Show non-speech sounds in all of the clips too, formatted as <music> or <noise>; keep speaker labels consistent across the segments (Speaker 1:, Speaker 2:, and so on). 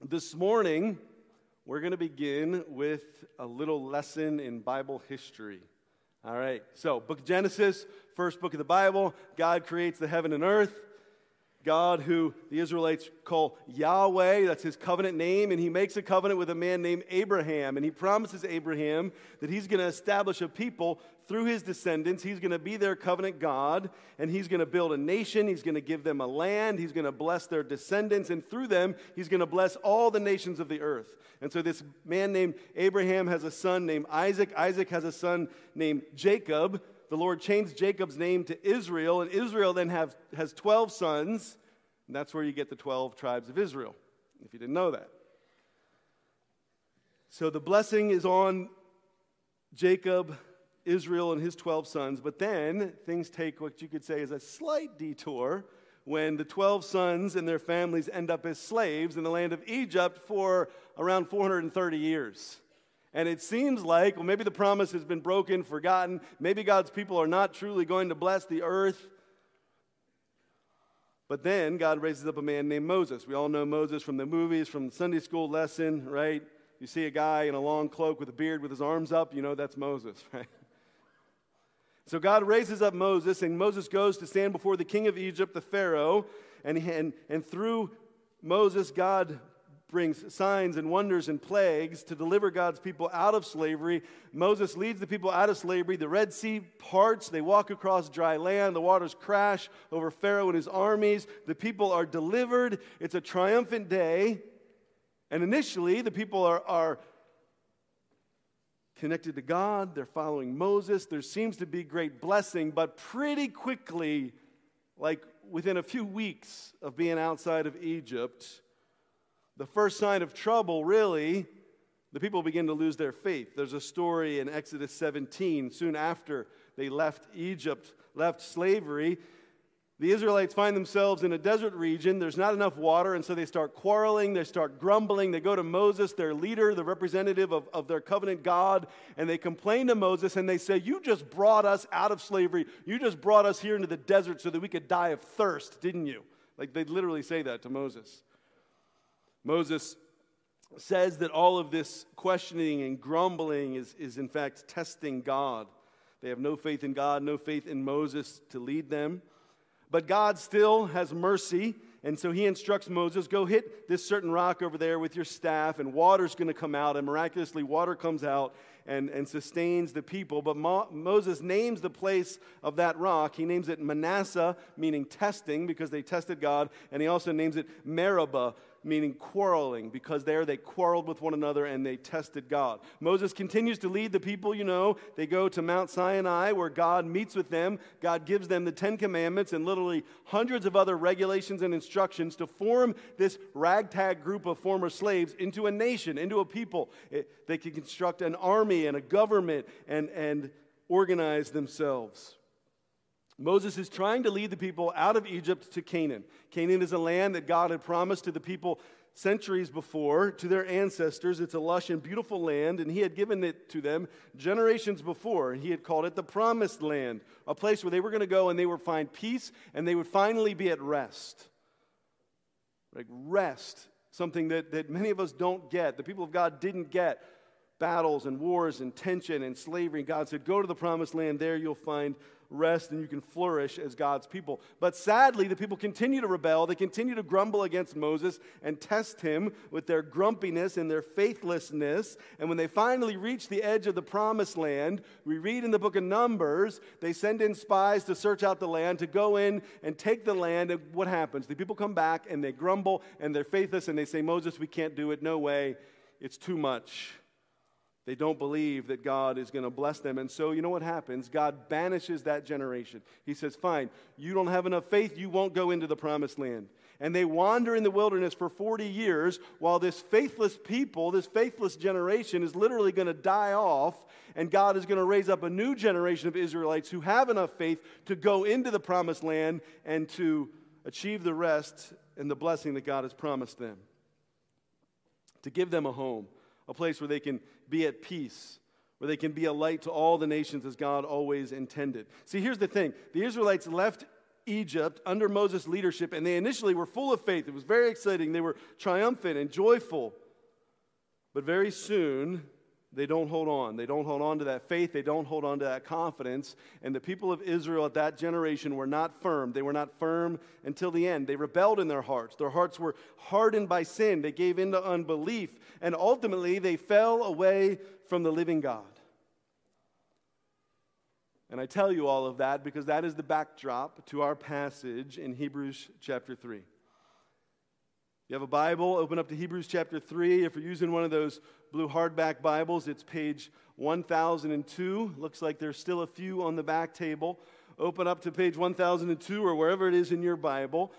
Speaker 1: This morning, we're going to begin with a little lesson in Bible history. All right, so book of Genesis, first book of the Bible, God creates the heaven and earth. God, who the Israelites call Yahweh, that's his covenant name, and he makes a covenant with a man named Abraham. And he promises Abraham that he's going to establish a people through his descendants. He's going to be their covenant God, and he's going to build a nation. He's going to give them a land. He's going to bless their descendants, and through them, he's going to bless all the nations of the earth. And so, this man named Abraham has a son named Isaac. Isaac has a son named Jacob the Lord changed Jacob's name to Israel, and Israel then have, has 12 sons, and that's where you get the 12 tribes of Israel, if you didn't know that. So the blessing is on Jacob, Israel, and his 12 sons, but then things take what you could say is a slight detour when the 12 sons and their families end up as slaves in the land of Egypt for around 430 years. And it seems like, well, maybe the promise has been broken, forgotten. Maybe God's people are not truly going to bless the earth. But then God raises up a man named Moses. We all know Moses from the movies, from the Sunday school lesson, right? You see a guy in a long cloak with a beard with his arms up, you know that's Moses, <laughs> right? So God raises up Moses, and Moses goes to stand before the king of Egypt, the Pharaoh, and, and, and through Moses, God brings signs and wonders and plagues to deliver God's people out of slavery. Moses leads the people out of slavery. The Red Sea parts. They walk across dry land. The waters crash over Pharaoh and his armies. The people are delivered. It's a triumphant day. And initially, the people are, are connected to God. They're following Moses. There seems to be great blessing, but pretty quickly, like within a few weeks of being outside of Egypt, the first sign of trouble, really, the people begin to lose their faith. There's a story in Exodus 17, soon after they left Egypt, left slavery. The Israelites find themselves in a desert region. There's not enough water, and so they start quarreling. They start grumbling. They go to Moses, their leader, the representative of, of their covenant God, and they complain to Moses and they say, You just brought us out of slavery. You just brought us here into the desert so that we could die of thirst, didn't you? Like they literally say that to Moses. Moses says that all of this questioning and grumbling is, is in fact testing God. They have no faith in God, no faith in Moses to lead them. But God still has mercy, and so he instructs Moses go hit this certain rock over there with your staff, and water's going to come out. And miraculously, water comes out and, and sustains the people. But Mo- Moses names the place of that rock. He names it Massah, meaning testing, because they tested God. And he also names it Meribah, meaning quarreling, because there they quarreled with one another and they tested God. Moses continues to lead the people, you know. They go to Mount Sinai where God meets with them. God gives them the Ten Commandments and literally hundreds of other regulations and instructions to form this ragtag group of former slaves into a nation, into a people. It, they can construct an army and a government and, and organize themselves. Moses is trying to lead the people out of Egypt to Canaan. Canaan is a land that God had promised to the people centuries before, to their ancestors. It's a lush and beautiful land, and He had given it to them generations before. He had called it the Promised Land, a place where they were going to go and they would find peace and they would finally be at rest. Like rest, something that, that many of us don't get, the people of God didn't get. Battles and wars and tension and slavery. And God said, Go to the promised land, there you'll find rest and you can flourish as God's people. But sadly, the people continue to rebel. They continue to grumble against Moses and test him with their grumpiness and their faithlessness. And when they finally reach the edge of the promised land, we read in the book of Numbers, they send in spies to search out the land, to go in and take the land. And what happens? The people come back and they grumble and they're faithless and they say, Moses, we can't do it. No way. It's too much. They don't believe that God is going to bless them. And so, you know what happens? God banishes that generation. He says, Fine, you don't have enough faith, you won't go into the promised land. And they wander in the wilderness for 40 years while this faithless people, this faithless generation, is literally going to die off. And God is going to raise up a new generation of Israelites who have enough faith to go into the promised land and to achieve the rest and the blessing that God has promised them, to give them a home a place where they can be at peace, where they can be a light to all the nations as God always intended. See, here's the thing the Israelites left Egypt under Moses' leadership, and they initially were full of faith. It was very exciting. They were triumphant and joyful. But very soon, they don't hold on. They don't hold on to that faith. They don't hold on to that confidence. And the people of Israel at that generation were not firm. They were not firm until the end. They rebelled in their hearts. Their hearts were hardened by sin. They gave in to unbelief. And ultimately, they fell away from the living God. And I tell you all of that because that is the backdrop to our passage in Hebrews chapter 3. You have a Bible, open up to Hebrews chapter 3. If you're using one of those blue hardback Bibles, it's page 1002. Looks like there's still a few on the back table. Open up to page 1002 or wherever it is in your Bible.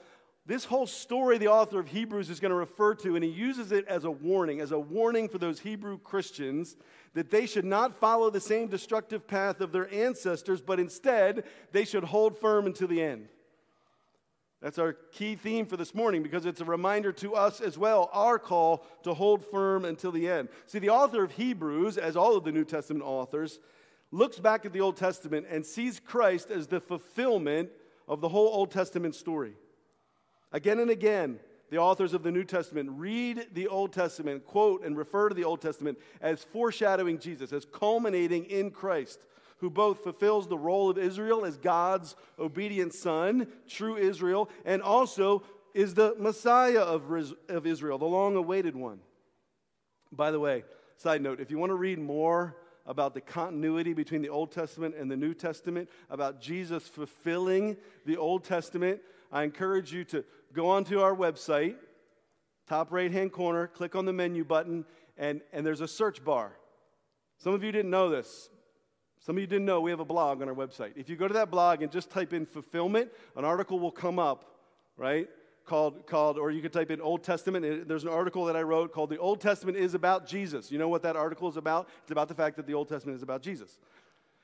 Speaker 1: This whole story the author of Hebrews is going to refer to, and he uses it as a warning, as a warning for those Hebrew Christians that they should not follow the same destructive path of their ancestors, but instead they should hold firm until the end. That's our key theme for this morning because it's a reminder to us as well, our call to hold firm until the end. See, the author of Hebrews, as all of the New Testament authors, looks back at the Old Testament and sees Christ as the fulfillment of the whole Old Testament story. Again and again, the authors of the New Testament read the Old Testament, quote, and refer to the Old Testament as foreshadowing Jesus, as culminating in Christ, who both fulfills the role of Israel as God's obedient son, true Israel, and also is the Messiah of, of Israel, the long awaited one. By the way, side note, if you want to read more about the continuity between the Old Testament and the New Testament, about Jesus fulfilling the Old Testament, I encourage you to go onto our website, top right hand corner, click on the menu button, and, and there's a search bar. Some of you didn't know this. Some of you didn't know we have a blog on our website. If you go to that blog and just type in fulfillment, an article will come up, right? Called, called, or you could type in Old Testament. There's an article that I wrote called The Old Testament is About Jesus. You know what that article is about? It's about the fact that the Old Testament is about Jesus.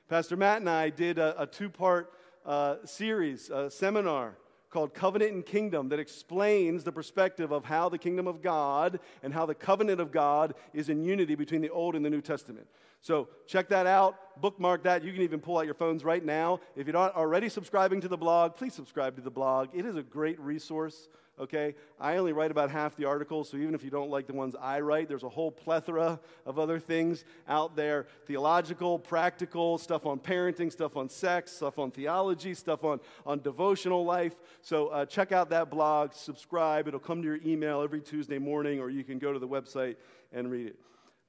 Speaker 1: Pastor Matt and I did a, a two part uh, series, a seminar called Covenant and Kingdom that explains the perspective of how the kingdom of God and how the covenant of God is in unity between the Old and the New Testament. So check that out, bookmark that. You can even pull out your phones right now. If you're not already subscribing to the blog, please subscribe to the blog. It is a great resource okay? I only write about half the articles, so even if you don't like the ones I write, there's a whole plethora of other things out there theological, practical, stuff on parenting, stuff on sex, stuff on theology, stuff on, on devotional life. So uh, check out that blog, subscribe. It'll come to your email every Tuesday morning, or you can go to the website and read it.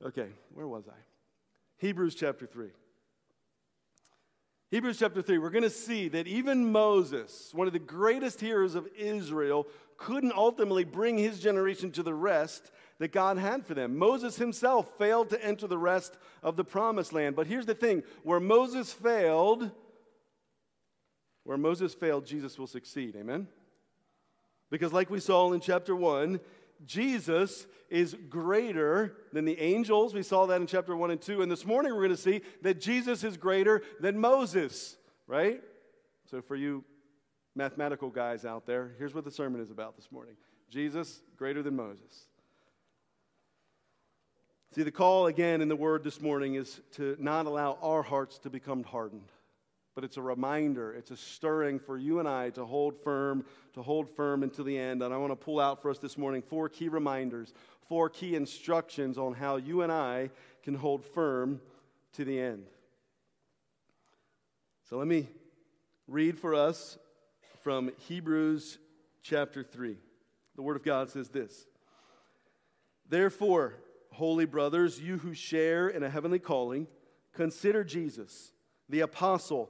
Speaker 1: Okay, where was I? Hebrews chapter 3. Hebrews chapter 3, we're going to see that even Moses, one of the greatest heroes of Israel, couldn't ultimately bring his generation to the rest that God had for them. Moses himself failed to enter the rest of the promised land. But here's the thing where Moses failed, where Moses failed, Jesus will succeed. Amen? Because, like we saw in chapter 1, Jesus is greater than the angels. We saw that in chapter 1 and 2. And this morning we're going to see that Jesus is greater than Moses, right? So, for you mathematical guys out there, here's what the sermon is about this morning Jesus greater than Moses. See, the call again in the word this morning is to not allow our hearts to become hardened, but it's a reminder, it's a stirring for you and I to hold firm, to hold firm until the end. And I want to pull out for us this morning four key reminders, four key instructions on how you and I can hold firm to the end. So let me read for us from Hebrews chapter 3. The Word of God says this Therefore, holy brothers, you who share in a heavenly calling, consider Jesus, the apostle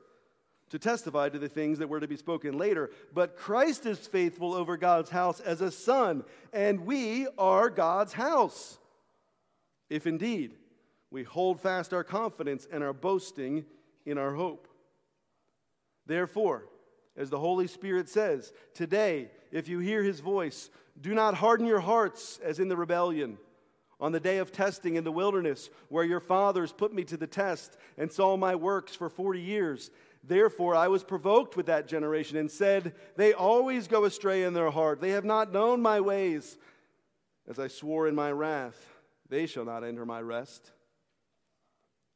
Speaker 1: to testify to the things that were to be spoken later. But Christ is faithful over God's house as a son, and we are God's house. If indeed we hold fast our confidence and our boasting in our hope. Therefore, as the Holy Spirit says, today, if you hear his voice, do not harden your hearts as in the rebellion. On the day of testing in the wilderness, where your fathers put me to the test and saw my works for 40 years. Therefore, I was provoked with that generation and said, They always go astray in their heart. They have not known my ways. As I swore in my wrath, they shall not enter my rest.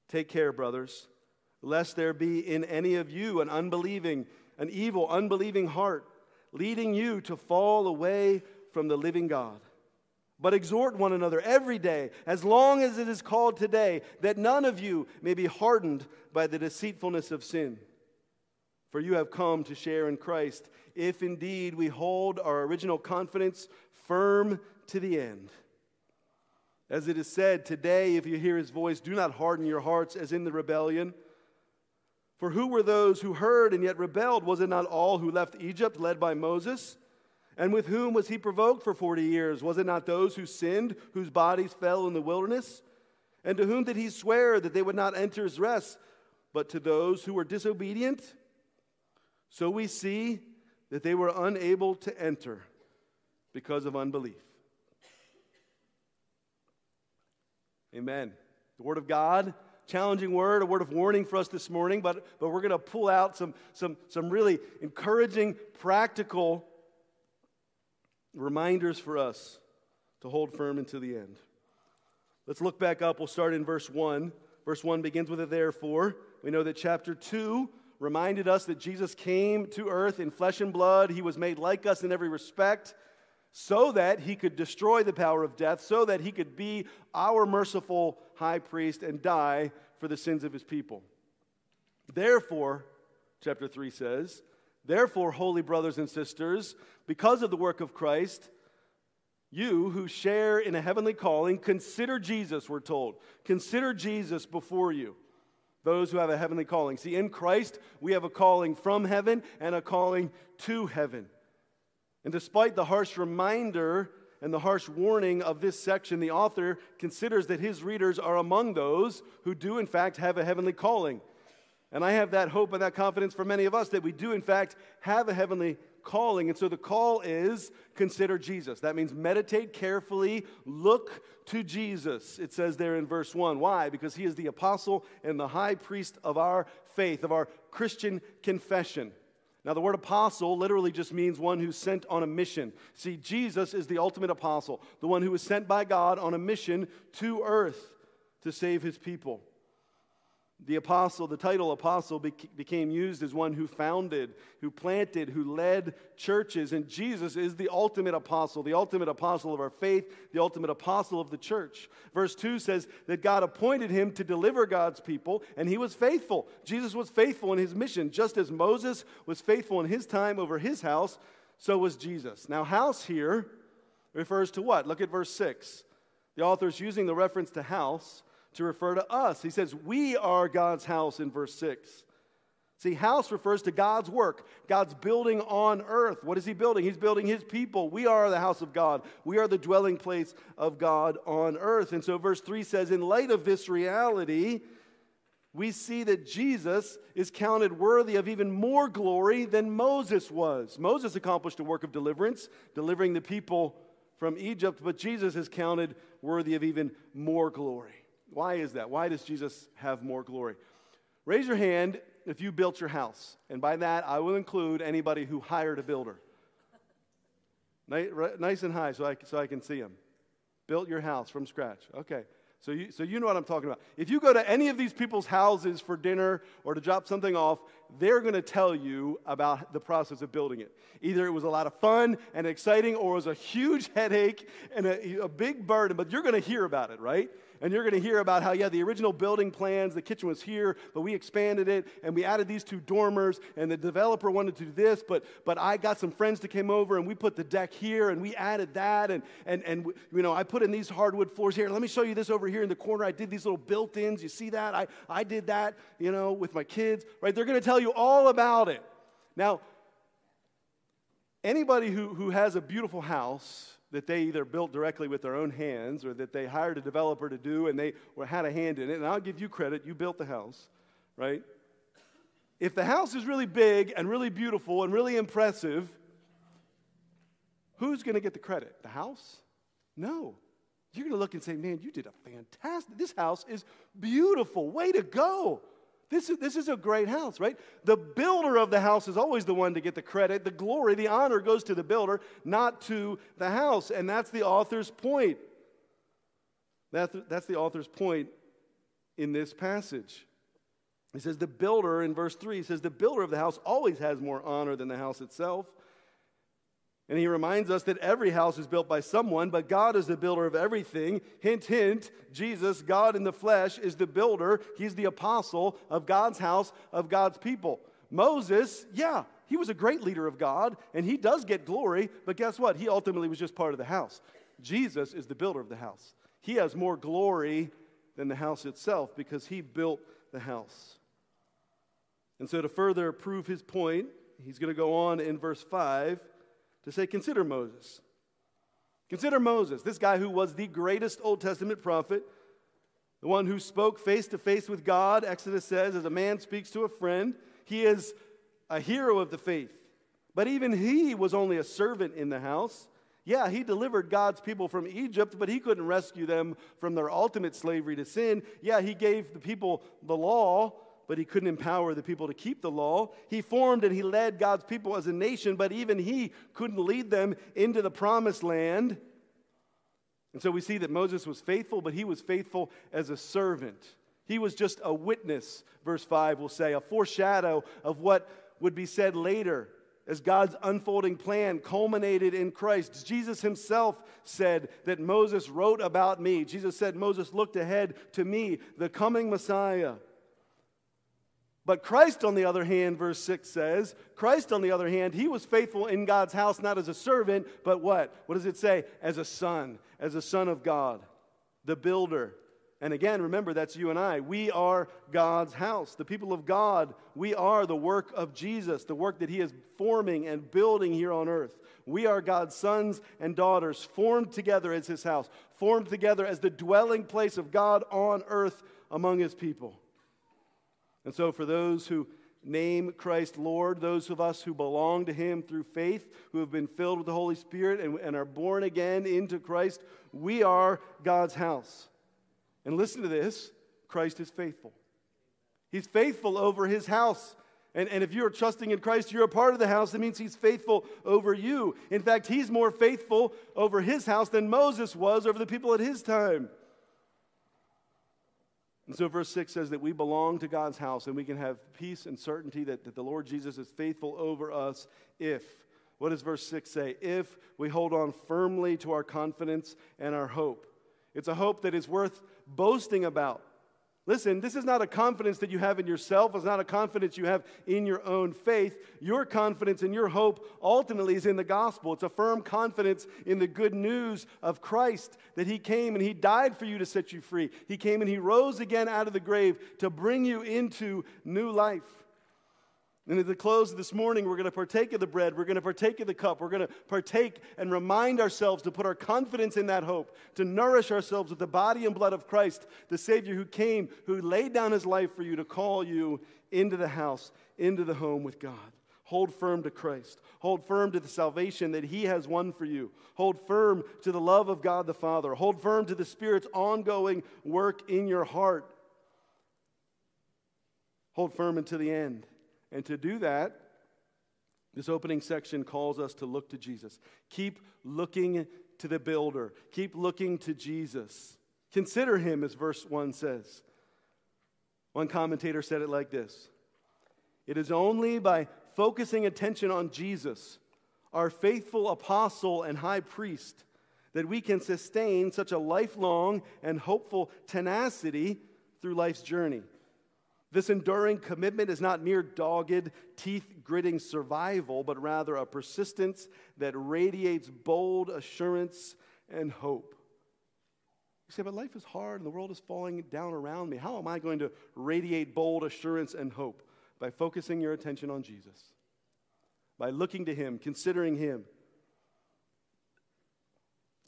Speaker 1: Take care, brothers, lest there be in any of you an unbelieving, an evil, unbelieving heart, leading you to fall away from the living God. But exhort one another every day, as long as it is called today, that none of you may be hardened by the deceitfulness of sin. For you have come to share in Christ, if indeed we hold our original confidence firm to the end. As it is said, today, if you hear his voice, do not harden your hearts as in the rebellion. For who were those who heard and yet rebelled? Was it not all who left Egypt, led by Moses? And with whom was he provoked for 40 years? Was it not those who sinned, whose bodies fell in the wilderness? And to whom did he swear that they would not enter his rest, but to those who were disobedient? So we see that they were unable to enter because of unbelief. Amen. The Word of God, challenging word, a word of warning for us this morning, but, but we're going to pull out some, some, some really encouraging, practical reminders for us to hold firm until the end. Let's look back up. We'll start in verse 1. Verse 1 begins with a therefore. We know that chapter 2 reminded us that Jesus came to earth in flesh and blood. He was made like us in every respect so that he could destroy the power of death, so that he could be our merciful high priest and die for the sins of his people. Therefore, chapter 3 says, Therefore, holy brothers and sisters, because of the work of Christ, you who share in a heavenly calling, consider Jesus, we're told. Consider Jesus before you, those who have a heavenly calling. See, in Christ, we have a calling from heaven and a calling to heaven. And despite the harsh reminder and the harsh warning of this section, the author considers that his readers are among those who do, in fact, have a heavenly calling. And I have that hope and that confidence for many of us that we do, in fact, have a heavenly calling. And so the call is consider Jesus. That means meditate carefully, look to Jesus. It says there in verse 1. Why? Because he is the apostle and the high priest of our faith, of our Christian confession. Now, the word apostle literally just means one who's sent on a mission. See, Jesus is the ultimate apostle, the one who was sent by God on a mission to earth to save his people. The apostle, the title apostle, became used as one who founded, who planted, who led churches. And Jesus is the ultimate apostle, the ultimate apostle of our faith, the ultimate apostle of the church. Verse 2 says that God appointed him to deliver God's people, and he was faithful. Jesus was faithful in his mission. Just as Moses was faithful in his time over his house, so was Jesus. Now, house here refers to what? Look at verse 6. The author is using the reference to house to refer to us. He says, We are God's house in verse 6. See, house refers to God's work, God's building on earth. What is He building? He's building His people. We are the house of God, we are the dwelling place of God on earth. And so, verse 3 says, In light of this reality, we see that Jesus is counted worthy of even more glory than Moses was. Moses accomplished a work of deliverance, delivering the people from Egypt, but Jesus is counted worthy of even more glory. Why is that? Why does Jesus have more glory? Raise your hand if you built your house. And by that, I will include anybody who hired a builder. Nice and high so I, so I can see them. Built your house from scratch. Okay. So you, so you know what I'm talking about. If you go to any of these people's houses for dinner or to drop something off, they're going to tell you about the process of building it. Either it was a lot of fun and exciting or it was a huge <laughs> headache and a, a big burden, but you're going to hear about it, right? And you're going to hear about how, yeah, the original building plans, the kitchen was here, but we expanded it and we added these two dormers, and the developer wanted to do this, but, but I got some friends to came over and we put the deck here and we added that, and, and, and you know, I put in these hardwood floors here. Let me show you this over here in the corner. I did these little built ins. You see that? I, I did that, you know, with my kids, right? They're going to tell you all about it. Now, anybody who, who has a beautiful house, that they either built directly with their own hands or that they hired a developer to do and they had a hand in it. And I'll give you credit, you built the house, right? If the house is really big and really beautiful and really impressive, who's going to get the credit? The house? No. You're going to look and say, man, you did a fantastic, this house is beautiful. Way to go. This is, this is a great house, right? The builder of the house is always the one to get the credit. The glory, the honor goes to the builder, not to the house. And that's the author's point. That, that's the author's point in this passage. He says, the builder, in verse 3, he says, the builder of the house always has more honor than the house itself. And he reminds us that every house is built by someone, but God is the builder of everything. Hint, hint, Jesus, God in the flesh, is the builder. He's the apostle of God's house, of God's people. Moses, yeah, he was a great leader of God, and he does get glory, but guess what? He ultimately was just part of the house. Jesus is the builder of the house. He has more glory than the house itself because he built the house. And so, to further prove his point, he's going to go on in verse 5 to say, Consider Moses. Consider Moses, this guy who was the greatest Old Testament prophet, the one who spoke face to face with God, Exodus says, as a man speaks to a friend. He is a hero of the faith. But even he was only a servant in the house. Yeah, he delivered God's people from Egypt, but he couldn't rescue them from their ultimate slavery to sin. Yeah, he gave the people the law, but he couldn't empower the people to keep the law. He formed and he led God's people as a nation, but even he couldn't lead them into the promised land. And so we see that Moses was faithful, but he was faithful as a servant. He was just a witness, verse 5 will say, a foreshadow of what would be said later as God's unfolding plan culminated in Christ. Jesus himself said that Moses wrote about me. Jesus said Moses looked ahead to me, the coming Messiah. But Christ, on the other hand, verse 6 says, Christ, on the other hand, he was faithful in God's house, not as a servant, but what? What does it say? As a son, as a son of God, the builder. And again, remember, that's you and I. We are God's house. The people of God, we are the work of Jesus, the work that he is forming and building here on earth. We are God's sons and daughters, formed together as his house, formed together as the dwelling place of God on earth among his people. And so, for those who name Christ Lord, those of us who belong to Him through faith, who have been filled with the Holy Spirit and, and are born again into Christ, we are God's house. And listen to this Christ is faithful. He's faithful over His house. And, and if you're trusting in Christ, you're a part of the house. That means He's faithful over you. In fact, He's more faithful over His house than Moses was over the people at His time. And so, verse 6 says that we belong to God's house and we can have peace and certainty that, that the Lord Jesus is faithful over us if, what does verse 6 say? If we hold on firmly to our confidence and our hope. It's a hope that is worth boasting about. Listen, this is not a confidence that you have in yourself. It's not a confidence you have in your own faith. Your confidence and your hope ultimately is in the gospel. It's a firm confidence in the good news of Christ that He came and He died for you to set you free. He came and He rose again out of the grave to bring you into new life. And at the close of this morning, we're going to partake of the bread. We're going to partake of the cup. We're going to partake and remind ourselves to put our confidence in that hope, to nourish ourselves with the body and blood of Christ, the Savior who came, who laid down his life for you to call you into the house, into the home with God. Hold firm to Christ. Hold firm to the salvation that He has won for you. Hold firm to the love of God the Father. Hold firm to the Spirit's ongoing work in your heart. Hold firm until the end. And to do that, this opening section calls us to look to Jesus. Keep looking to the builder, keep looking to Jesus. Consider him, as verse 1 says. One commentator said it like this It is only by focusing attention on Jesus, our faithful apostle and high priest, that we can sustain such a lifelong and hopeful tenacity through life's journey. This enduring commitment is not mere dogged, teeth gritting survival, but rather a persistence that radiates bold assurance and hope. You say, but life is hard and the world is falling down around me. How am I going to radiate bold assurance and hope? By focusing your attention on Jesus, by looking to Him, considering Him.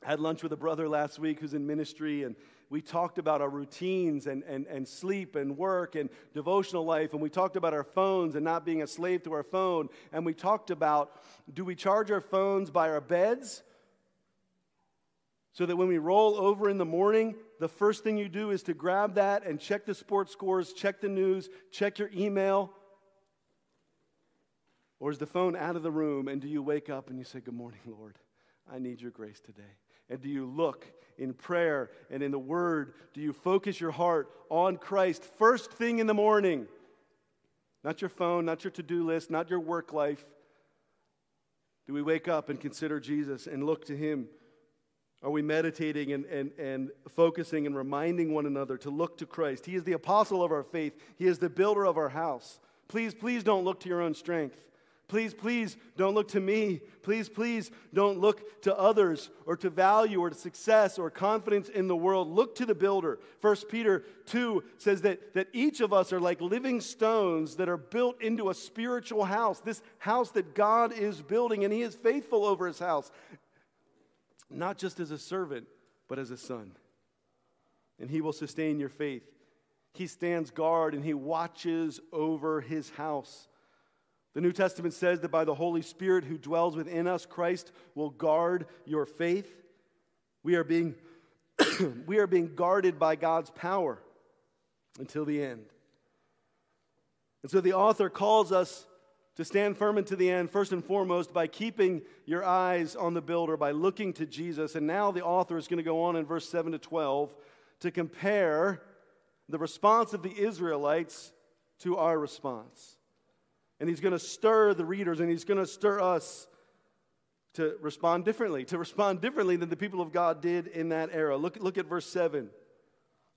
Speaker 1: I had lunch with a brother last week who's in ministry, and we talked about our routines and, and, and sleep and work and devotional life. And we talked about our phones and not being a slave to our phone. And we talked about do we charge our phones by our beds? So that when we roll over in the morning, the first thing you do is to grab that and check the sports scores, check the news, check your email. Or is the phone out of the room and do you wake up and you say, Good morning, Lord? I need your grace today. And do you look in prayer and in the Word? Do you focus your heart on Christ first thing in the morning? Not your phone, not your to do list, not your work life. Do we wake up and consider Jesus and look to Him? Are we meditating and, and, and focusing and reminding one another to look to Christ? He is the apostle of our faith, He is the builder of our house. Please, please don't look to your own strength. Please, please don't look to me. Please, please don't look to others or to value or to success or confidence in the world. Look to the builder. 1 Peter 2 says that, that each of us are like living stones that are built into a spiritual house, this house that God is building, and He is faithful over His house, not just as a servant, but as a son. And He will sustain your faith. He stands guard and He watches over His house. The New Testament says that by the Holy Spirit who dwells within us, Christ will guard your faith. We are being, <clears throat> we are being guarded by God's power until the end. And so the author calls us to stand firm unto the end, first and foremost, by keeping your eyes on the builder, by looking to Jesus. And now the author is going to go on in verse 7 to 12 to compare the response of the Israelites to our response. And he's going to stir the readers and he's going to stir us to respond differently, to respond differently than the people of God did in that era. Look, look at verse 7.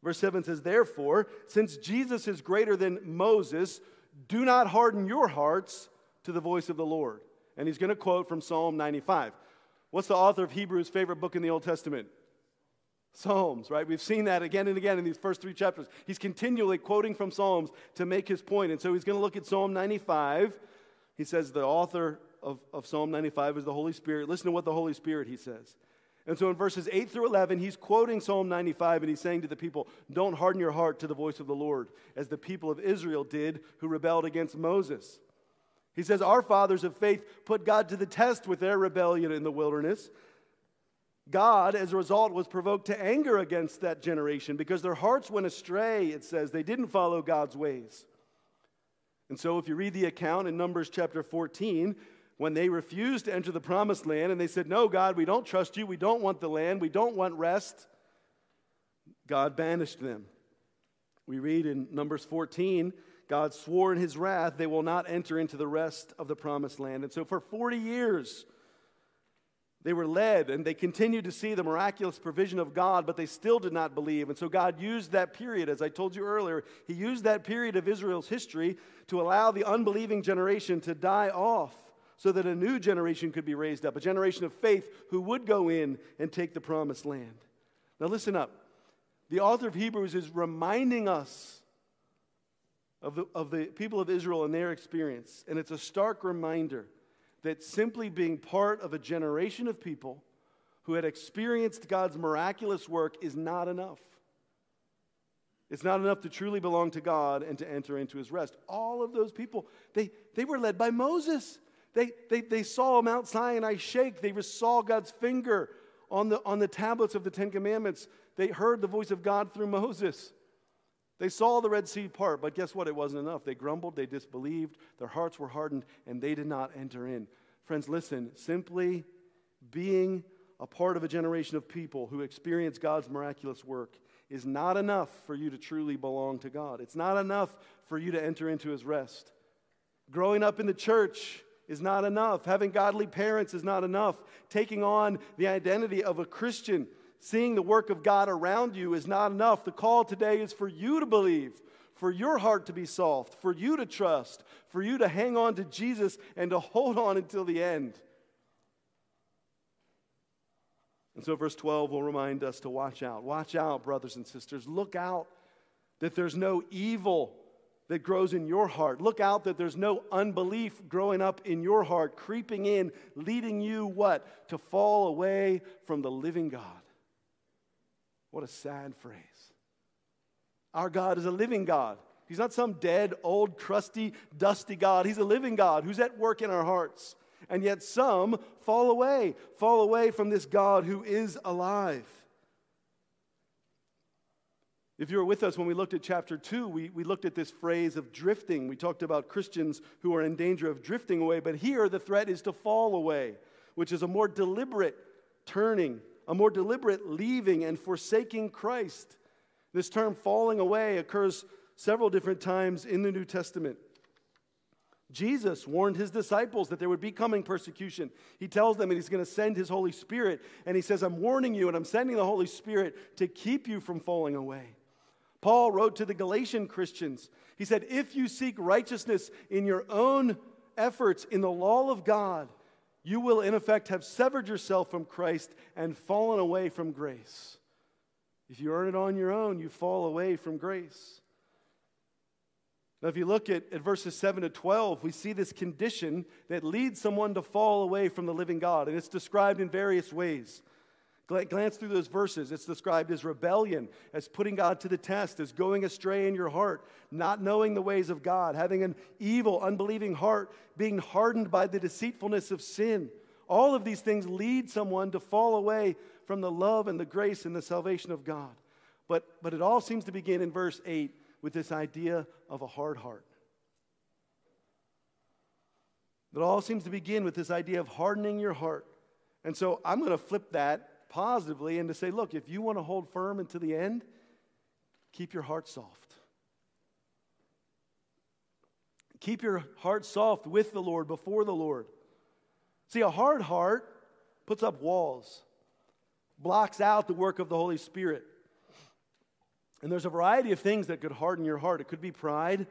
Speaker 1: Verse 7 says, Therefore, since Jesus is greater than Moses, do not harden your hearts to the voice of the Lord. And he's going to quote from Psalm 95. What's the author of Hebrews' favorite book in the Old Testament? Psalms, right? We've seen that again and again in these first three chapters. He's continually quoting from Psalms to make his point. And so he's going to look at Psalm 95. He says the author of, of Psalm 95 is the Holy Spirit. Listen to what the Holy Spirit, he says. And so in verses 8 through 11, he's quoting Psalm 95 and he's saying to the people, Don't harden your heart to the voice of the Lord, as the people of Israel did who rebelled against Moses. He says, Our fathers of faith put God to the test with their rebellion in the wilderness. God, as a result, was provoked to anger against that generation because their hearts went astray, it says. They didn't follow God's ways. And so, if you read the account in Numbers chapter 14, when they refused to enter the promised land and they said, No, God, we don't trust you. We don't want the land. We don't want rest, God banished them. We read in Numbers 14, God swore in his wrath they will not enter into the rest of the promised land. And so, for 40 years, they were led and they continued to see the miraculous provision of God, but they still did not believe. And so God used that period, as I told you earlier, He used that period of Israel's history to allow the unbelieving generation to die off so that a new generation could be raised up, a generation of faith who would go in and take the promised land. Now, listen up. The author of Hebrews is reminding us of the, of the people of Israel and their experience, and it's a stark reminder that simply being part of a generation of people who had experienced God's miraculous work is not enough. It's not enough to truly belong to God and to enter into his rest. All of those people, they, they were led by Moses. They, they, they saw Mount Sinai shake. They saw God's finger on the, on the tablets of the Ten Commandments. They heard the voice of God through Moses. They saw the Red Sea part, but guess what? It wasn't enough. They grumbled, they disbelieved, their hearts were hardened, and they did not enter in. Friends, listen, simply being a part of a generation of people who experience God's miraculous work is not enough for you to truly belong to God. It's not enough for you to enter into His rest. Growing up in the church is not enough. Having godly parents is not enough. Taking on the identity of a Christian Seeing the work of God around you is not enough. The call today is for you to believe, for your heart to be soft, for you to trust, for you to hang on to Jesus and to hold on until the end. And so, verse 12 will remind us to watch out. Watch out, brothers and sisters. Look out that there's no evil that grows in your heart. Look out that there's no unbelief growing up in your heart, creeping in, leading you what? To fall away from the living God. What a sad phrase. Our God is a living God. He's not some dead, old, crusty, dusty God. He's a living God who's at work in our hearts. And yet some fall away, fall away from this God who is alive. If you were with us when we looked at chapter 2, we, we looked at this phrase of drifting. We talked about Christians who are in danger of drifting away, but here the threat is to fall away, which is a more deliberate turning, a more deliberate leaving and forsaking Christ. This term falling away occurs several different times in the New Testament. Jesus warned his disciples that there would be coming persecution. He tells them that he's going to send his Holy Spirit, and he says, I'm warning you, and I'm sending the Holy Spirit to keep you from falling away. Paul wrote to the Galatian Christians. He said, If you seek righteousness in your own efforts in the law of God, you will in effect have severed yourself from Christ and fallen away from grace. If you earn it on your own, you fall away from grace. Now, if you look at, at verses 7 to 12, we see this condition that leads someone to fall away from the living God, and it's described in various ways. Glance through those verses. It's described as rebellion, as putting God to the test, as going astray in your heart, not knowing the ways of God, having an evil, unbelieving heart, being hardened by the deceitfulness of sin. All of these things lead someone to fall away from the love and the grace and the salvation of God. But, but it all seems to begin in verse 8 with this idea of a hard heart. It all seems to begin with this idea of hardening your heart. And so I'm going to flip that positively and to say, look, if you want to hold firm until the end, keep your heart soft. Keep your heart soft with the Lord, before the Lord. See, a hard heart puts up walls, blocks out the work of the Holy Spirit. And there's a variety of things that could harden your heart. It could be pride,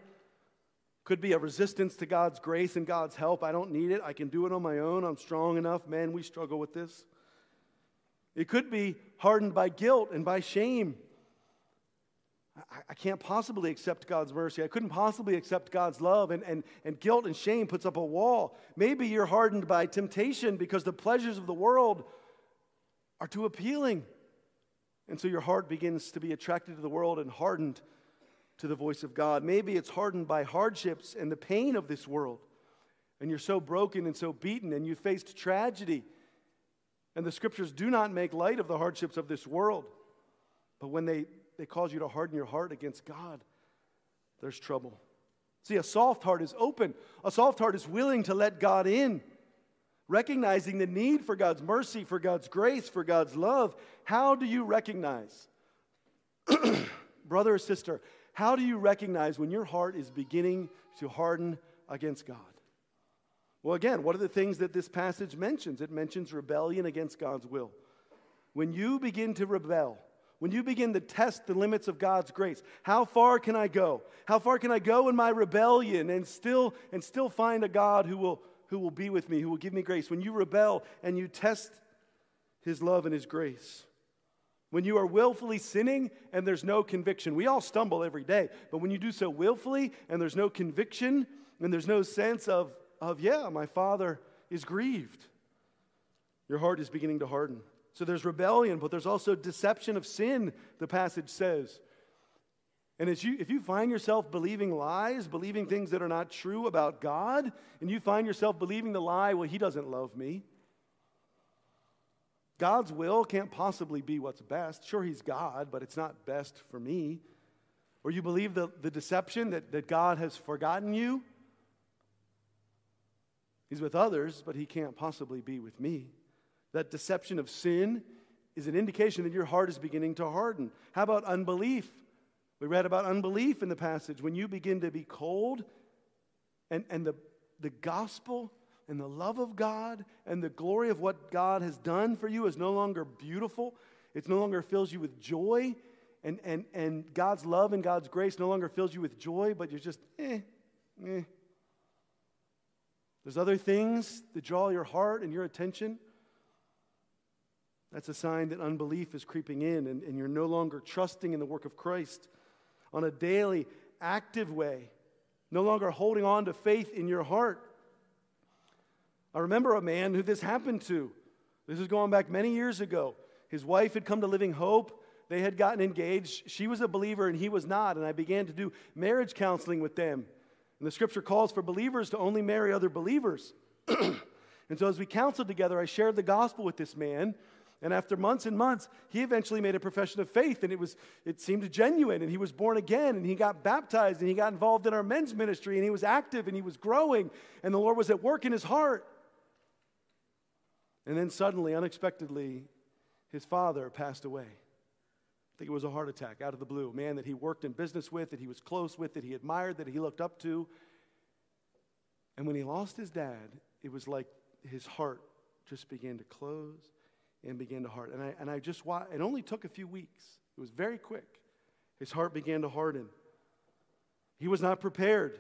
Speaker 1: could be a resistance to God's grace and God's help. I don't need it. I can do it on my own. I'm strong enough. Man, we struggle with this. It could be hardened by guilt and by shame. I, can't possibly accept God's mercy. I couldn't possibly accept God's love. And, and, and guilt and shame puts up a wall. Maybe you're hardened by temptation because the pleasures of the world are too appealing. And so your heart begins to be attracted to the world and hardened to the voice of God. Maybe it's hardened by hardships and the pain of this world. And you're so broken and so beaten, and you faced tragedy. And the scriptures do not make light of the hardships of this world. But when they, they cause you to harden your heart against God, there's trouble. See, a soft heart is open, a soft heart is willing to let God in recognizing the need for God's mercy, for God's grace, for God's love. How do you recognize, <clears throat> brother or sister, how do you recognize when your heart is beginning to harden against God? Well, again, what are the things that this passage mentions? It mentions rebellion against God's will. When you begin to rebel, when you begin to test the limits of God's grace, how far can I go? How far can I go in my rebellion and still and still find a God who will who will be with me, who will give me grace. When you rebel and you test his love and his grace. When you are willfully sinning and there's no conviction, we all stumble every day, but when you do so willfully and there's no conviction and there's no sense of, of yeah, my father is grieved, your heart is beginning to harden. So there's rebellion, but there's also deception of sin, the passage says. And as you, if you find yourself believing lies, believing things that are not true about God, and you find yourself believing the lie, well, He doesn't love me. God's will can't possibly be what's best. Sure, He's God, but it's not best for me. Or you believe the, the deception that, that God has forgotten you. He's with others, but He can't possibly be with me. That deception of sin is an indication that your heart is beginning to harden. How about unbelief? We read about unbelief in the passage. When you begin to be cold and, and the, the gospel and the love of God and the glory of what God has done for you is no longer beautiful, it no longer fills you with joy, and, and, and God's love and God's grace no longer fills you with joy, but you're just, eh, eh. There's other things that draw your heart and your attention. That's a sign that unbelief is creeping in and, and you're no longer trusting in the work of Christ on a daily, active way, no longer holding on to faith in your heart. I remember a man who this happened to. This is going back many years ago. His wife had come to Living Hope. They had gotten engaged. She was a believer and he was not. And I began to do marriage counseling with them. And the scripture calls for believers to only marry other believers. <clears throat> and so as we counseled together, I shared the gospel with this man. And after months and months, he eventually made a profession of faith, and it, was, it seemed genuine. And he was born again, and he got baptized, and he got involved in our men's ministry, and he was active, and he was growing, and the Lord was at work in his heart. And then suddenly, unexpectedly, his father passed away. Think it was a heart attack out of the blue. A man that he worked in business with, that he was close with, that he admired, that he looked up to. And when he lost his dad, it was like his heart just began to close and began to harden. And I, and I just watched, it only took a few weeks. It was very quick. His heart began to harden. He was not prepared.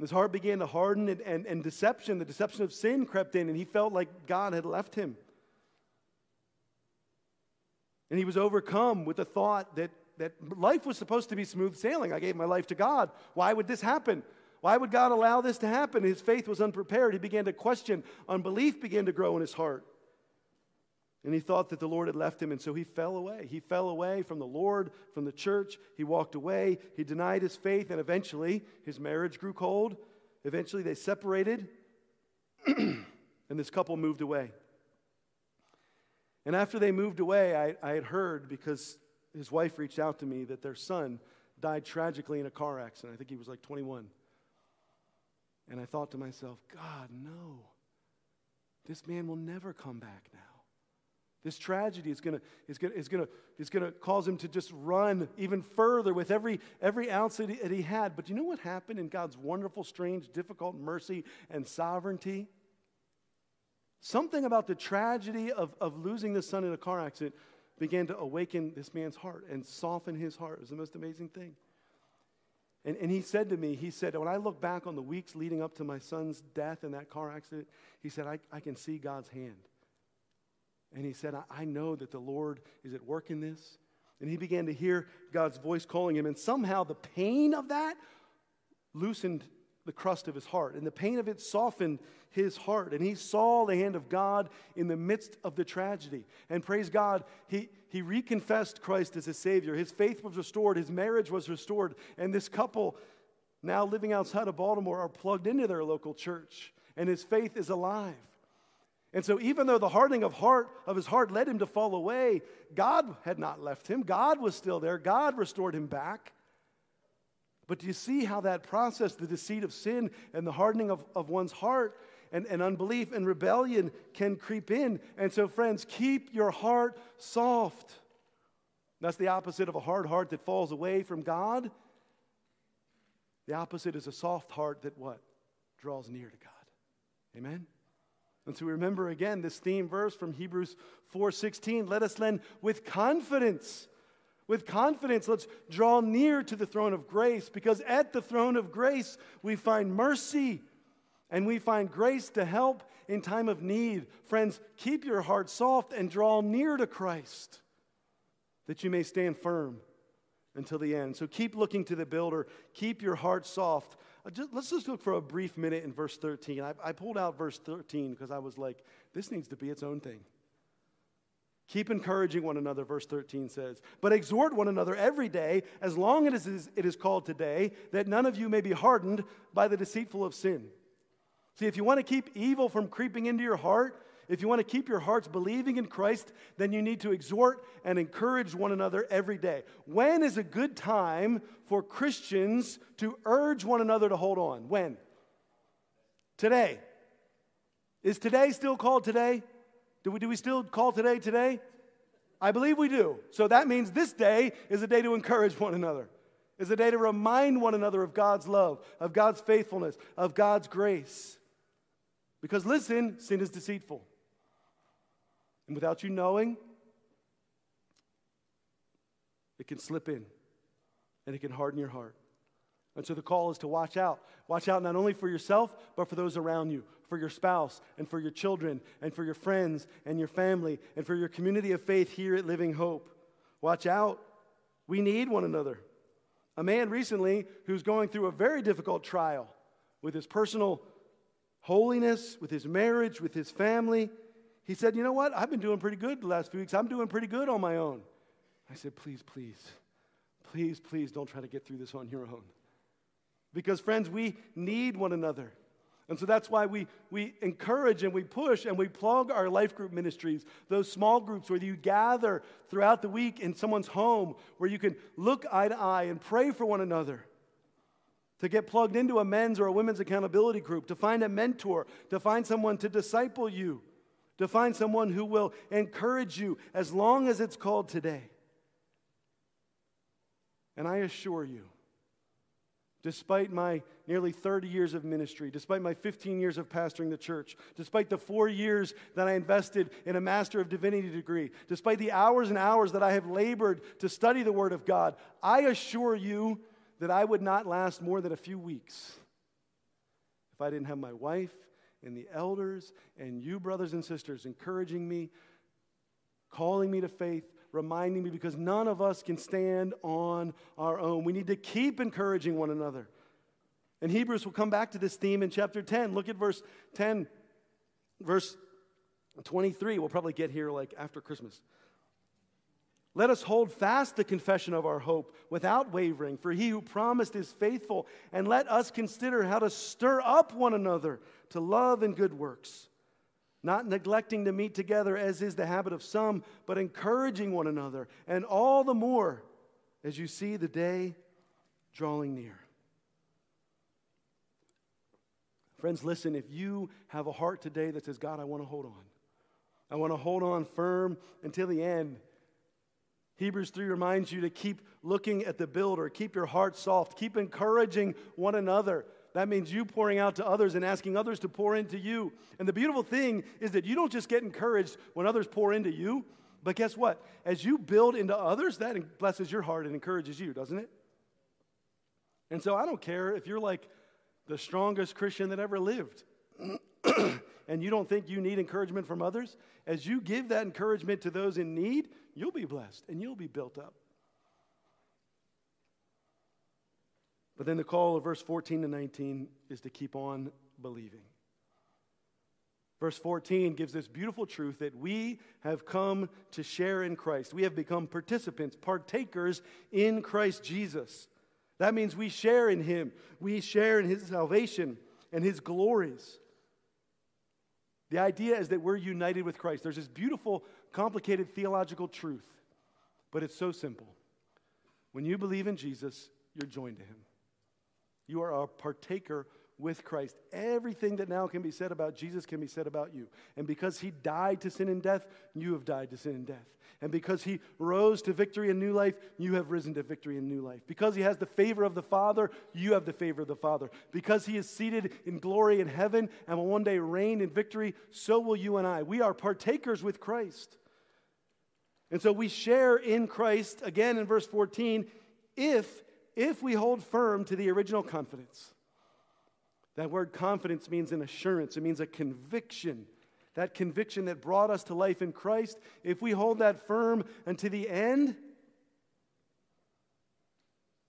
Speaker 1: His heart began to harden, and, and, and deception, the deception of sin crept in, and he felt like God had left him. And he was overcome with the thought that, that life was supposed to be smooth sailing. I gave my life to God. Why would this happen? Why would God allow this to happen? His faith was unprepared. He began to question. Unbelief began to grow in his heart. And he thought that the Lord had left him, and so he fell away. He fell away from the Lord, from the church. He walked away. He denied his faith, and eventually his marriage grew cold. Eventually they separated, <clears throat> and this couple moved away. And after they moved away, I, I, had heard because his wife reached out to me that their son died tragically in a car accident. I think he was like 21. And I thought to myself, God, no. This man will never come back now. This tragedy is going is gonna, is gonna, is gonna cause him to just run even further with every, every ounce that he, that he had. But you know what happened in God's wonderful, strange, difficult mercy and sovereignty? Something about the tragedy of, of losing the son in a car accident began to awaken this man's heart and soften his heart. It was the most amazing thing. And, and he said to me, he said, when I look back on the weeks leading up to my son's death in that car accident, he said, I, I can see God's hand. And he said, I, I know that the Lord is at work in this. And he began to hear God's voice calling him. And somehow the pain of that loosened the crust of his heart. And the pain of it softened his heart. And he saw the hand of God in the midst of the tragedy. And praise God, he, he reconfessed Christ as his Savior. His faith was restored, his marriage was restored. And this couple, now living outside of Baltimore, are plugged into their local church. And his faith is alive. And so, even though the hardening of heart of his heart led him to fall away, God had not left him. God was still there. God restored him back. But do you see how that process, the deceit of sin and the hardening of, of one's heart and, and unbelief and rebellion can creep in? And so, friends, keep your heart soft. That's the opposite of a hard heart that falls away from God. The opposite is a soft heart that what? Draws near to God. Amen? And so we remember again this theme verse from Hebrews 4:16, let us then with confidence with confidence let's draw near to the throne of grace because at the throne of grace we find mercy and we find grace to help in time of need. Friends, keep your heart soft and draw near to Christ that you may stand firm until the end. So keep looking to the builder, keep your heart soft. Uh, let's just look for a brief minute in verse 13. I, I pulled out verse 13 because I was like, this needs to be its own thing. Keep encouraging one another, verse 13 says, but exhort one another every day, as long as it is called today, that none of you may be hardened by the deceitful of sin. See, if you want to keep evil from creeping into your heart, if you want to keep your hearts believing in Christ, then you need to exhort and encourage one another every day. When is a good time for Christians to urge one another to hold on? When? Today. Is today still called today? Do we, do we still call today today? I believe we do. So that means this day is a day to encourage one another, is a day to remind one another of God's love, of God's faithfulness, of God's grace. Because listen, sin is deceitful. And without you knowing, it can slip in and it can harden your heart. And so the call is to watch out. Watch out not only for yourself, but for those around you, for your spouse, and for your children, and for your friends, and your family, and for your community of faith here at Living Hope. Watch out. We need one another. A man recently who's going through a very difficult trial with his personal holiness, with his marriage, with his family, he said, You know what? I've been doing pretty good the last few weeks. I'm doing pretty good on my own. I said, Please, please, please, please don't try to get through this on your own. Because, friends, we need one another. And so that's why we, we encourage and we push and we plug our life group ministries, those small groups where you gather throughout the week in someone's home, where you can look eye to eye and pray for one another. To get plugged into a men's or a women's accountability group, to find a mentor, to find someone to disciple you, to find someone who will encourage you as long as it's called today. And I assure you, despite my nearly 30 years of ministry, despite my 15 years of pastoring the church, despite the four years that I invested in a Master of Divinity degree, despite the hours and hours that I have labored to study the Word of God, I assure you that I would not last more than a few weeks if I didn't have my wife and the elders and you, brothers and sisters, encouraging me, calling me to faith, reminding me because none of us can stand on our own. We need to keep encouraging one another. And Hebrews will come back to this theme in chapter 10. Look at verse 10, verse 23. We'll probably get here like after Christmas. Let us hold fast the confession of our hope without wavering, for he who promised is faithful. And let us consider how to stir up one another to love and good works not neglecting to meet together as is the habit of some, but encouraging one another, and all the more as you see the day drawing near. Friends, listen, if you have a heart today that says, God, I want to hold on, I want to hold on firm until the end. Hebrews 3 reminds you to keep looking at the builder, keep your heart soft, keep encouraging one another. That means you pouring out to others and asking others to pour into you. And the beautiful thing is that you don't just get encouraged when others pour into you, but guess what? As you build into others, that blesses your heart and encourages you, doesn't it? And so I don't care if you're like the strongest Christian that ever lived. <clears throat> and you don't think you need encouragement from others, as you give that encouragement to those in need, you'll be blessed and you'll be built up. But then the call of verse 14 to 19 is to keep on believing. Verse 14 gives this beautiful truth that we have come to share in Christ. We have become participants, partakers in Christ Jesus. That means we share in Him, we share in His salvation and His glories. The idea is that we're united with Christ. There's this beautiful, complicated theological truth, but it's so simple. When you believe in Jesus, you're joined to Him. You are a partaker with Christ. Everything that now can be said about Jesus can be said about you. And because he died to sin and death, you have died to sin and death. And because he rose to victory and new life, you have risen to victory and new life. Because he has the favor of the Father, you have the favor of the Father. Because he is seated in glory in heaven and will one day reign in victory, so will you and I. We are partakers with Christ. And so we share in Christ, again in verse 14, if if we hold firm to the original confidence. That word confidence means an assurance, it means a conviction. That conviction that brought us to life in Christ, if we hold that firm unto the end,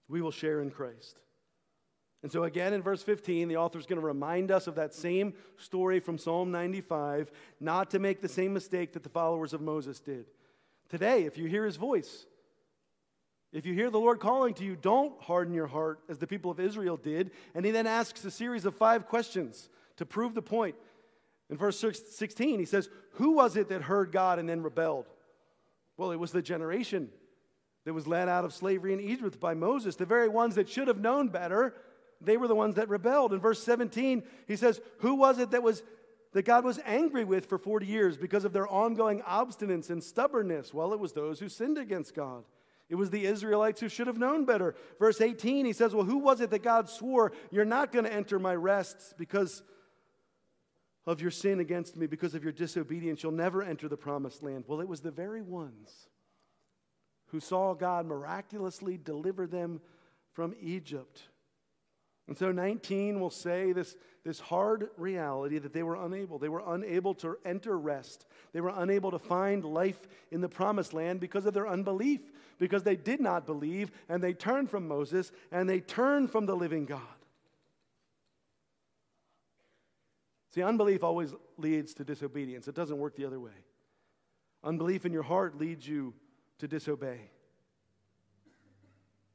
Speaker 1: we will share in Christ. And so, again, in verse 15, the author is going to remind us of that same story from Psalm 95, not to make the same mistake that the followers of Moses did. Today, if you hear his voice, if you hear the Lord calling to you, don't harden your heart as the people of Israel did. And he then asks a series of five questions to prove the point. In verse 16, he says, Who was it that heard God and then rebelled? Well, it was the generation that was led out of slavery in Egypt by Moses, the very ones that should have known better. They were the ones that rebelled. In verse 17, he says, Who was it that was that God was angry with for 40 years because of their ongoing obstinance and stubbornness? Well, it was those who sinned against God. It was the Israelites who should have known better. Verse 18, he says, Well, who was it that God swore, You're not going to enter my rest because of your sin against me, because of your disobedience? You'll never enter the promised land. Well, it was the very ones who saw God miraculously deliver them from Egypt. And so 19 will say this, this hard reality that they were unable. They were unable to enter rest. They were unable to find life in the promised land because of their unbelief, because they did not believe and they turned from Moses and they turned from the living God. See, unbelief always leads to disobedience, it doesn't work the other way. Unbelief in your heart leads you to disobey.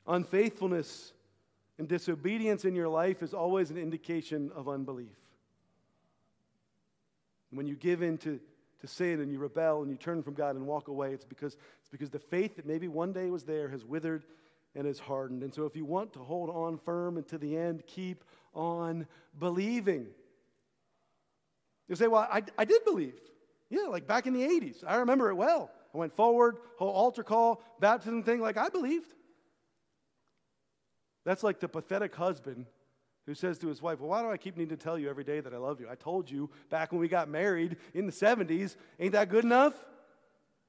Speaker 1: Unfaithfulness and disobedience in your life is always an indication of unbelief. When you give in to, to sin and you rebel and you turn from God and walk away, it's because, it's because the faith that maybe one day was there has withered and has hardened. And so, if you want to hold on firm and to the end, keep on believing. You say, Well, I, I did believe. Yeah, like back in the 80s. I remember it well. I went forward, whole altar call, baptism thing, like I believed. That's like the pathetic husband who says to his wife, Well, why do I keep needing to tell you every day that I love you? I told you back when we got married in the 70s. Ain't that good enough?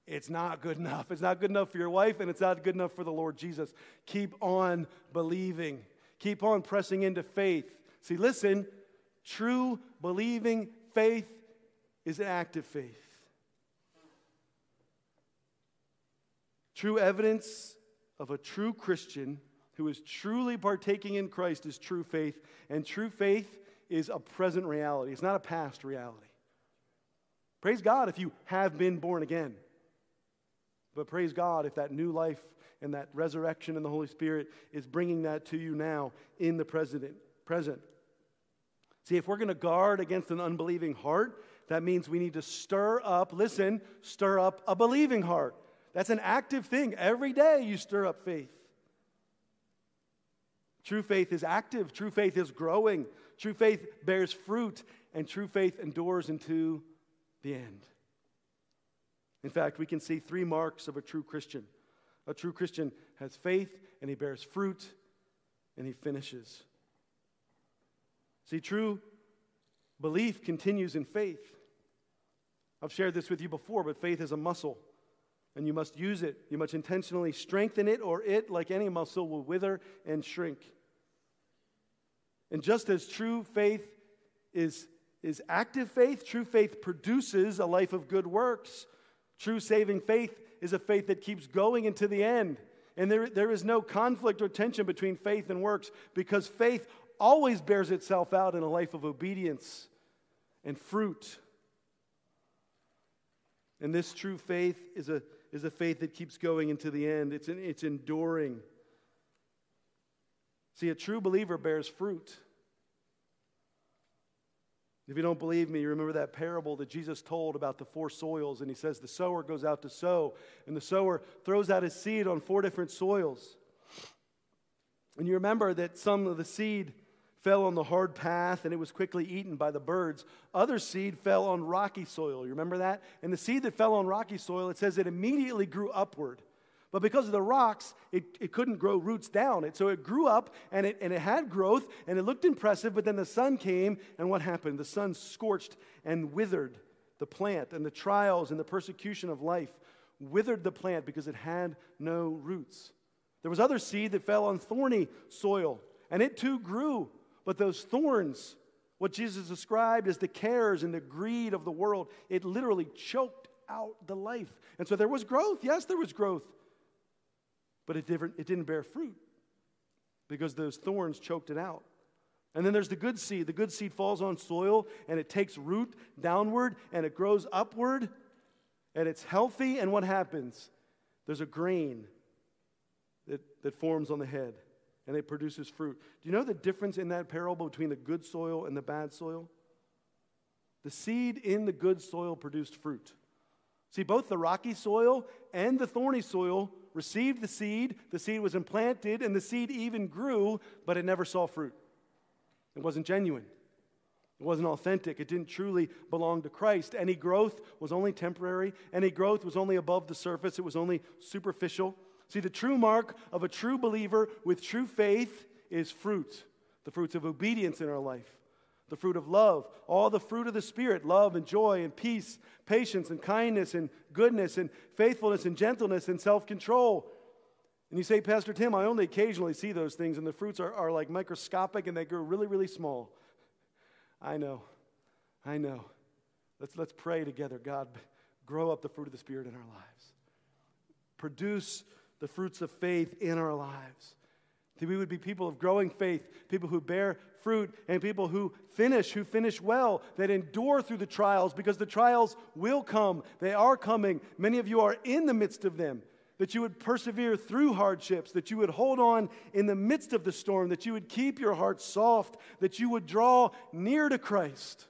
Speaker 1: It's not good enough. It's not good enough for your wife, and it's not good enough for the Lord Jesus. Keep on believing, keep on pressing into faith. See, listen, true believing faith is an active faith. True evidence of a true Christian who is truly partaking in Christ is true faith, and true faith is a present reality. It's not a past reality. Praise God if you have been born again. But praise God if that new life and that resurrection in the Holy Spirit is bringing that to you now in the present. present. See, if we're going to guard against an unbelieving heart, that means we need to stir up, listen, stir up a believing heart. That's an active thing. Every day you stir up faith. True faith is active, true faith is growing, true faith bears fruit, and true faith endures into the end. In fact, we can see three marks of a true Christian. A true Christian has faith, and he bears fruit, and he finishes. See, true belief continues in faith. I've shared this with you before, but faith is a muscle, and you must use it. You must intentionally strengthen it, or it, like any muscle, will wither and shrink. And just as true faith is, is active faith, true faith produces a life of good works. True saving faith is a faith that keeps going into the end. And there, there is no conflict or tension between faith and works because faith always bears itself out in a life of obedience and fruit. And this true faith is a, is a faith that keeps going into the end, it's, it's enduring. See, a true believer bears fruit. If you don't believe me, you remember that parable that Jesus told about the four soils, and he says the sower goes out to sow, and the sower throws out his seed on four different soils. And you remember that some of the seed fell on the hard path and it was quickly eaten by the birds. Other seed fell on rocky soil. You remember that? And the seed that fell on rocky soil, it says it immediately grew upward. But because of the rocks, it, it couldn't grow roots down. It, so it grew up and it, and it had growth and it looked impressive, but then the sun came and what happened? The sun scorched and withered the plant, and the trials and the persecution of life withered the plant because it had no roots. There was other seed that fell on thorny soil, and it too grew, but those thorns, what Jesus described as the cares and the greed of the world, it literally choked out the life. And so there was growth. Yes, there was growth but it, didn't, it didn't bear fruit because those thorns choked it out. And then there's the good seed. The good seed falls on soil and it takes root downward and it grows upward and it's healthy. And what happens? There's a grain that, that forms on the head and it produces fruit. Do you know the difference in that parable between the good soil and the bad soil? The seed in the good soil produced fruit. See, both the rocky soil and the thorny soil received the seed, the seed was implanted, and the seed even grew, but it never saw fruit. It wasn't genuine. It wasn't authentic. It didn't truly belong to Christ. Any growth was only temporary. Any growth was only above the surface. It was only superficial. See, the true mark of a true believer with true faith is fruit, the fruits of obedience in our life the fruit of love, all the fruit of the Spirit love and joy and peace, patience and kindness and goodness and faithfulness and gentleness and self control. And you say, Pastor Tim, I only occasionally see those things, and the fruits are, are like microscopic and they grow really, really small. I know. I know. Let's, let's pray together. God, grow up the fruit of the Spirit in our lives. Produce the fruits of faith in our lives. That we would be people of growing faith, people who bear fruit, and people who finish, who finish well, that endure through the trials because the trials will come. They are coming. Many of you are in the midst of them. that you would persevere through hardships, that you would hold on in the midst of the storm, that you would keep your heart soft, that you would draw near to Christ.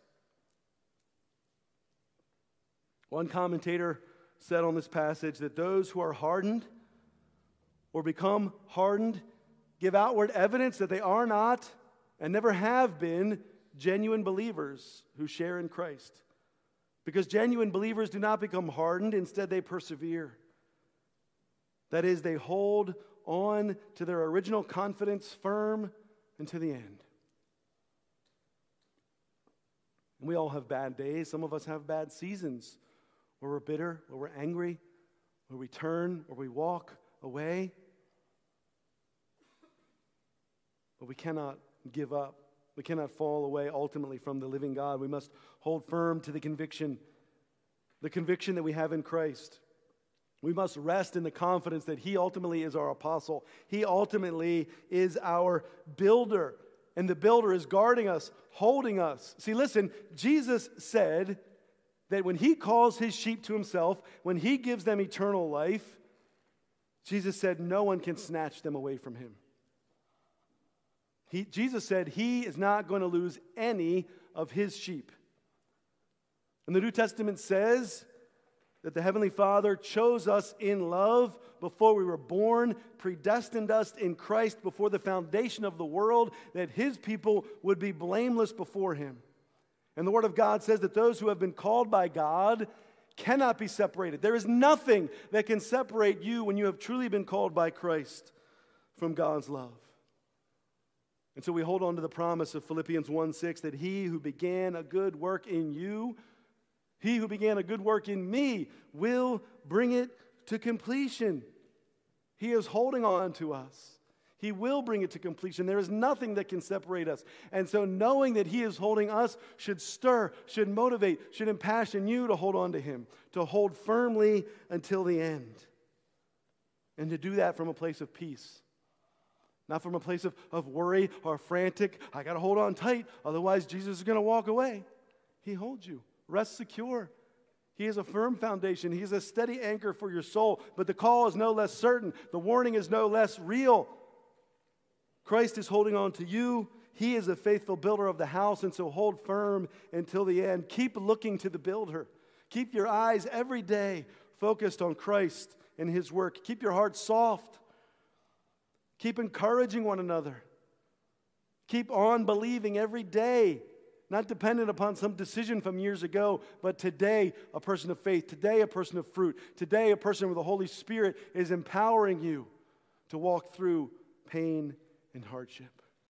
Speaker 1: One commentator said on this passage that those who are hardened or become hardened give outward evidence that they are not and never have been genuine believers who share in Christ. Because genuine believers do not become hardened, instead, they persevere. That is, they hold on to their original confidence firm until the end. We all have bad days. Some of us have bad seasons where we're bitter, where we're angry, where we turn, or we walk away. But we cannot give up. We cannot fall away ultimately from the living God. We must hold firm to the conviction, the conviction that we have in Christ. We must rest in the confidence that He ultimately is our apostle. He ultimately is our builder. And the builder is guarding us, holding us. See, listen, Jesus said that when He calls His sheep to Himself, when He gives them eternal life, Jesus said, No one can snatch them away from Him. He, Jesus said he is not going to lose any of his sheep. And the New Testament says that the Heavenly Father chose us in love before we were born, predestined us in Christ before the foundation of the world, that his people would be blameless before him. And the Word of God says that those who have been called by God cannot be separated. There is nothing that can separate you when you have truly been called by Christ from God's love. And so we hold on to the promise of Philippians 1 6 that he who began a good work in you, he who began a good work in me, will bring it to completion. He is holding on to us. He will bring it to completion. There is nothing that can separate us. And so, knowing that He is holding us should stir, should motivate, should impassion you to hold on to Him, to hold firmly until the end. And to do that from a place of peace not from a place of, of worry or frantic. I got to hold on tight, otherwise, Jesus is going to walk away. He holds you. Rest secure. He is a firm foundation. He is a steady anchor for your soul. But the call is no less certain, the warning is no less real. Christ is holding on to you. He is a faithful builder of the house, and so hold firm until the end. Keep looking to the builder. Keep your eyes every day focused on Christ and his work. Keep your heart soft Keep encouraging one another. Keep on believing every day, not dependent upon some decision from years ago, but today, a person of faith, today, a person of fruit, today, a person with the Holy Spirit is empowering you to walk through pain and hardship.